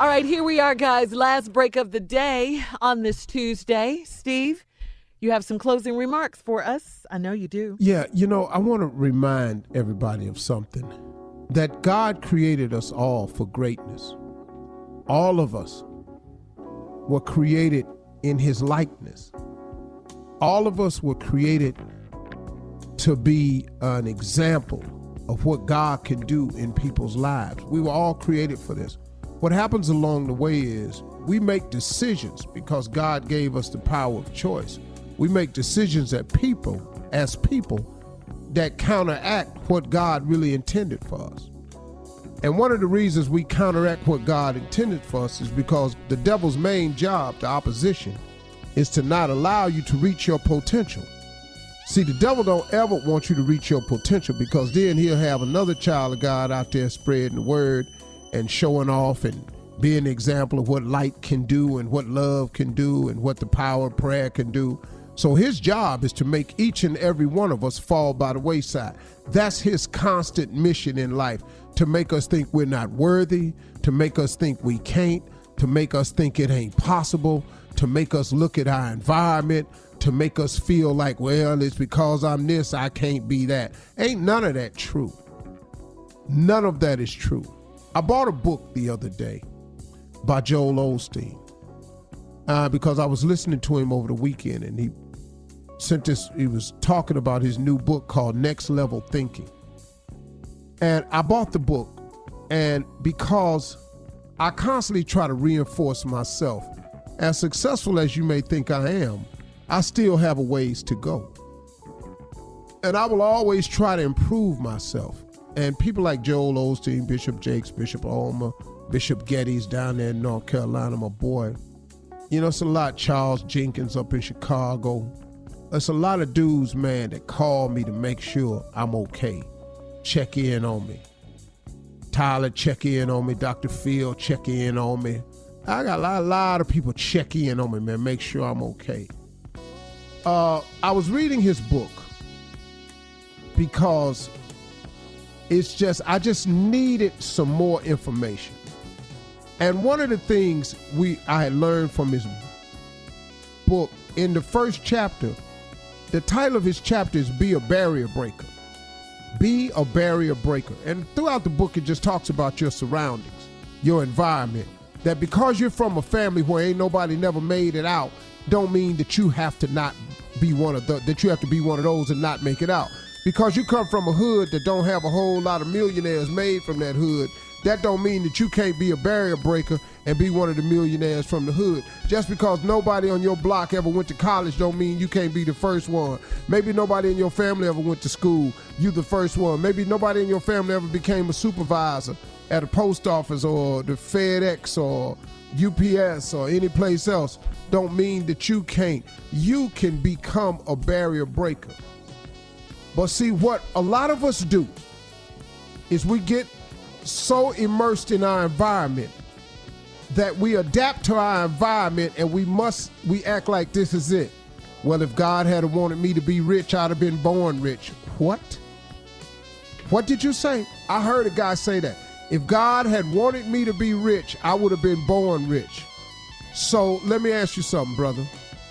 All right, here we are, guys. Last break of the day on this Tuesday. Steve, you have some closing remarks for us. I know you do. Yeah, you know, I want to remind everybody of something that God created us all for greatness. All of us were created in His likeness. All of us were created to be an example of what God can do in people's lives. We were all created for this. What happens along the way is we make decisions because God gave us the power of choice. We make decisions that people, as people, that counteract what God really intended for us. And one of the reasons we counteract what God intended for us is because the devil's main job, the opposition, is to not allow you to reach your potential. See, the devil don't ever want you to reach your potential because then he'll have another child of God out there spreading the word and showing off and being an example of what light can do and what love can do and what the power of prayer can do. So his job is to make each and every one of us fall by the wayside. That's his constant mission in life to make us think we're not worthy, to make us think we can't, to make us think it ain't possible, to make us look at our environment, to make us feel like, well, it's because I'm this, I can't be that. Ain't none of that true. None of that is true. I bought a book the other day by Joel Osteen uh, because I was listening to him over the weekend and he sent this, he was talking about his new book called Next Level Thinking. And I bought the book and because I constantly try to reinforce myself, as successful as you may think I am, I still have a ways to go. And I will always try to improve myself. And people like Joel Osteen, Bishop Jakes, Bishop Ulmer, Bishop Geddes down there in North Carolina, my boy. You know, it's a lot. Charles Jenkins up in Chicago. It's a lot of dudes, man, that call me to make sure I'm okay. Check in on me. Tyler, check in on me. Dr. Phil, check in on me. I got a lot, a lot of people check in on me, man. Make sure I'm okay. Uh, I was reading his book, because it's just I just needed some more information. And one of the things we I had learned from his book in the first chapter, the title of his chapter is Be a Barrier Breaker. Be a barrier breaker. And throughout the book it just talks about your surroundings, your environment. That because you're from a family where ain't nobody never made it out, don't mean that you have to not be one of the that you have to be one of those and not make it out because you come from a hood that don't have a whole lot of millionaires made from that hood that don't mean that you can't be a barrier breaker and be one of the millionaires from the hood. Just because nobody on your block ever went to college don't mean you can't be the first one. Maybe nobody in your family ever went to school you the first one. Maybe nobody in your family ever became a supervisor at a post office or the fedex or ups or any place else. Don't mean that you can't. You can become a barrier breaker but see, what a lot of us do is we get so immersed in our environment that we adapt to our environment and we must we act like this is it. Well, if God had wanted me to be rich, I'd have been born rich. What? What did you say? I heard a guy say that. If God had wanted me to be rich, I would have been born rich. So let me ask you something, brother.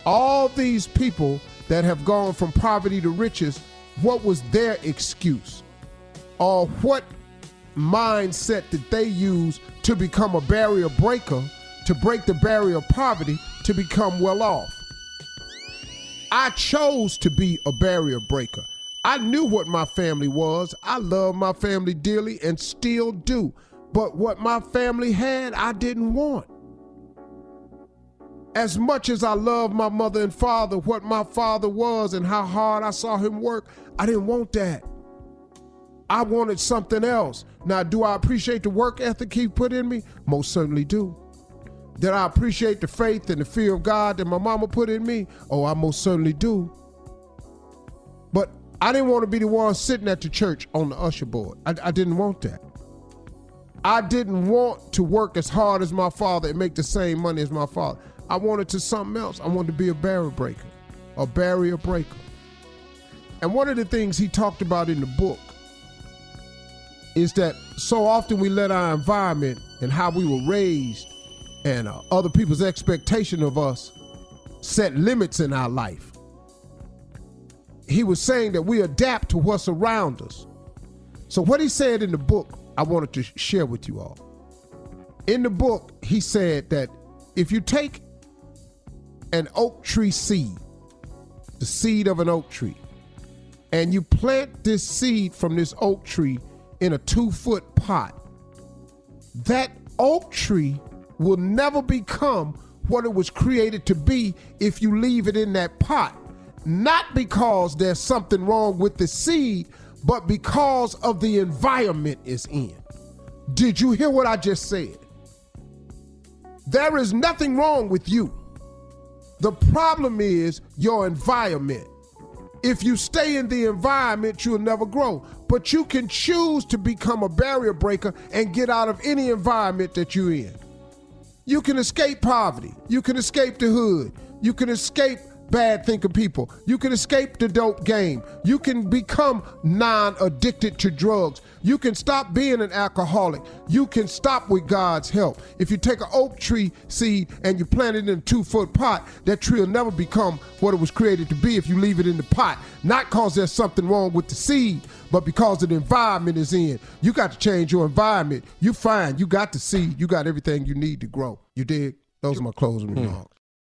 All these people that have gone from poverty to riches what was their excuse or what mindset did they use to become a barrier breaker, to break the barrier of poverty, to become well off. I chose to be a barrier breaker. I knew what my family was. I love my family dearly and still do. But what my family had, I didn't want. As much as I love my mother and father, what my father was and how hard I saw him work, I didn't want that. I wanted something else. Now, do I appreciate the work ethic he put in me? Most certainly do. Did I appreciate the faith and the fear of God that my mama put in me? Oh, I most certainly do. But I didn't want to be the one sitting at the church on the usher board. I, I didn't want that. I didn't want to work as hard as my father and make the same money as my father. I wanted to something else. I wanted to be a barrier breaker, a barrier breaker. And one of the things he talked about in the book is that so often we let our environment and how we were raised and uh, other people's expectation of us set limits in our life. He was saying that we adapt to what's around us. So, what he said in the book, I wanted to share with you all. In the book, he said that if you take an oak tree seed, the seed of an oak tree, and you plant this seed from this oak tree in a two foot pot, that oak tree will never become what it was created to be if you leave it in that pot. Not because there's something wrong with the seed, but because of the environment it's in. Did you hear what I just said? There is nothing wrong with you. The problem is your environment. If you stay in the environment, you'll never grow. But you can choose to become a barrier breaker and get out of any environment that you're in. You can escape poverty. You can escape the hood. You can escape bad thinking people. You can escape the dope game. You can become non addicted to drugs. You can stop being an alcoholic. You can stop with God's help. If you take an oak tree seed and you plant it in a two foot pot, that tree will never become what it was created to be if you leave it in the pot. Not because there's something wrong with the seed, but because of the environment is in. You got to change your environment. You find you got the seed. You got everything you need to grow. You dig? Those are my closing hmm. remarks.